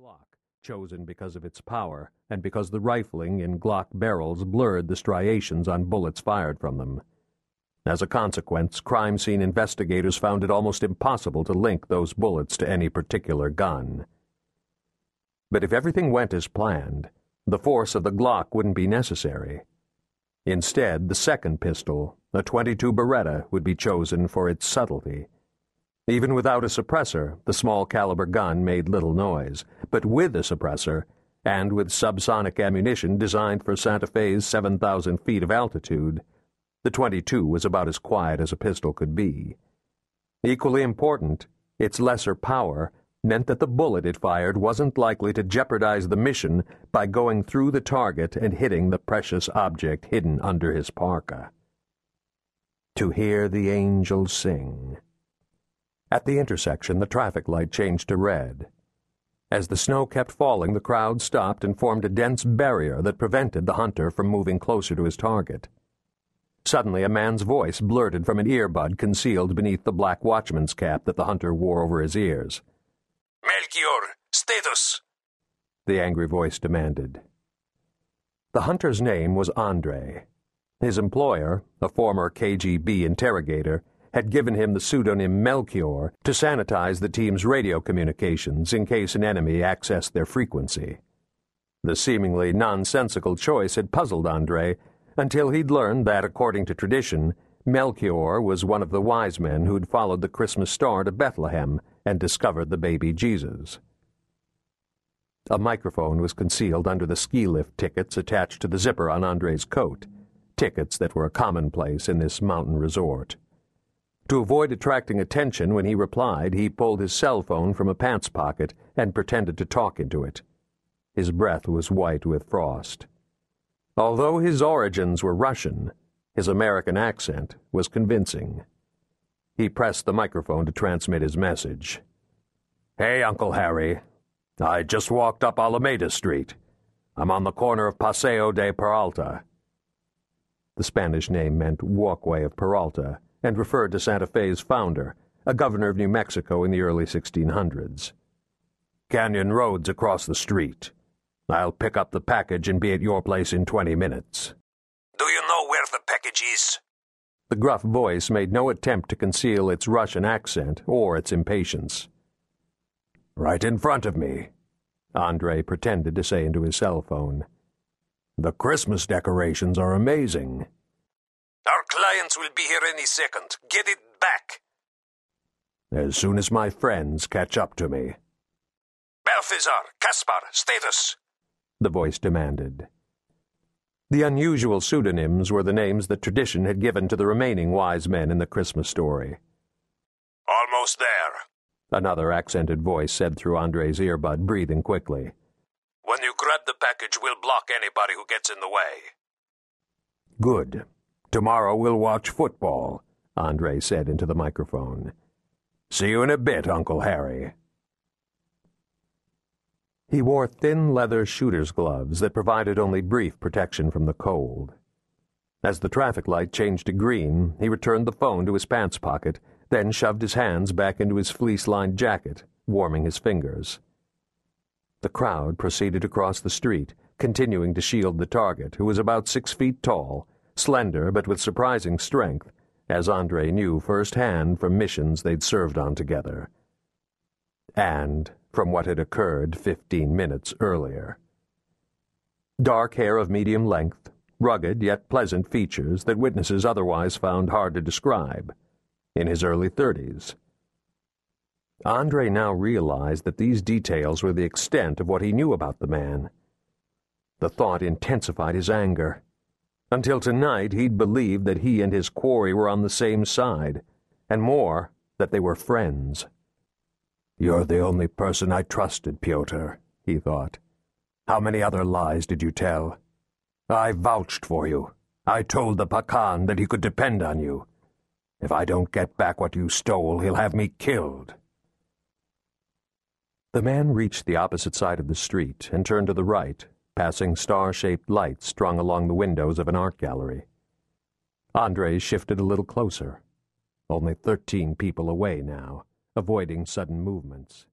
Glock, chosen because of its power and because the rifling in Glock barrels blurred the striations on bullets fired from them. As a consequence, crime scene investigators found it almost impossible to link those bullets to any particular gun. But if everything went as planned, the force of the Glock wouldn't be necessary. Instead, the second pistol, a 22 Beretta, would be chosen for its subtlety. Even without a suppressor, the small caliber gun made little noise, but with a suppressor, and with subsonic ammunition designed for Santa Fe's 7,000 feet of altitude, the 22 was about as quiet as a pistol could be. Equally important, its lesser power meant that the bullet it fired wasn't likely to jeopardize the mission by going through the target and hitting the precious object hidden under his parka. To hear the angels sing. At the intersection, the traffic light changed to red. As the snow kept falling, the crowd stopped and formed a dense barrier that prevented the hunter from moving closer to his target. Suddenly, a man's voice blurted from an earbud concealed beneath the black watchman's cap that the hunter wore over his ears. Melchior, status! The angry voice demanded. The hunter's name was Andre. His employer, a former KGB interrogator, had given him the pseudonym Melchior to sanitize the team's radio communications in case an enemy accessed their frequency. The seemingly nonsensical choice had puzzled Andre until he'd learned that, according to tradition, Melchior was one of the wise men who'd followed the Christmas star to Bethlehem and discovered the baby Jesus. A microphone was concealed under the ski lift tickets attached to the zipper on Andre's coat, tickets that were a commonplace in this mountain resort. To avoid attracting attention when he replied, he pulled his cell phone from a pants pocket and pretended to talk into it. His breath was white with frost. Although his origins were Russian, his American accent was convincing. He pressed the microphone to transmit his message. Hey, Uncle Harry. I just walked up Alameda Street. I'm on the corner of Paseo de Peralta. The Spanish name meant Walkway of Peralta and referred to Santa Fe's founder, a governor of New Mexico in the early 1600s. Canyon Road's across the street. I'll pick up the package and be at your place in 20 minutes. Do you know where the package is? The gruff voice made no attempt to conceal its Russian accent or its impatience. Right in front of me, Andre pretended to say into his cell phone. The Christmas decorations are amazing. Our clients will be here any second. Get it back. As soon as my friends catch up to me. Balthazar, Caspar, status, the voice demanded. The unusual pseudonyms were the names that tradition had given to the remaining wise men in the Christmas story. Almost there, another accented voice said through Andre's earbud, breathing quickly. When you grab the package, we'll block anybody who gets in the way. Good. Tomorrow we'll watch football, Andre said into the microphone. See you in a bit, Uncle Harry. He wore thin leather shooter's gloves that provided only brief protection from the cold. As the traffic light changed to green, he returned the phone to his pants pocket, then shoved his hands back into his fleece lined jacket, warming his fingers. The crowd proceeded across the street, continuing to shield the target, who was about six feet tall, slender but with surprising strength, as Andre knew firsthand from missions they'd served on together. And from what had occurred fifteen minutes earlier. Dark hair of medium length, rugged yet pleasant features that witnesses otherwise found hard to describe, in his early thirties. Andre now realized that these details were the extent of what he knew about the man. The thought intensified his anger. Until tonight, he'd believed that he and his quarry were on the same side, and more, that they were friends. You're the only person I trusted, Pyotr, he thought. How many other lies did you tell? I vouched for you. I told the Pakhan that he could depend on you. If I don't get back what you stole, he'll have me killed. The man reached the opposite side of the street and turned to the right, passing star-shaped lights strung along the windows of an art gallery. Andre shifted a little closer. Only thirteen people away now avoiding sudden movements,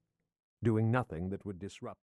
doing nothing that would disrupt